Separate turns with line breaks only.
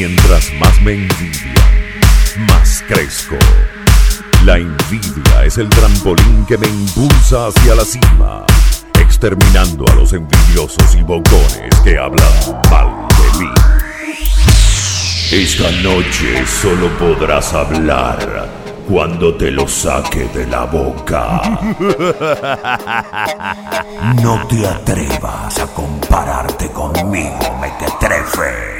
Mientras más me envidian, más crezco. La envidia es el trampolín que me impulsa hacia la cima, exterminando a los envidiosos y bocones que hablan mal de mí. Esta noche solo podrás hablar cuando te lo saque de la boca.
No te atrevas a compararte conmigo, mequetrefe.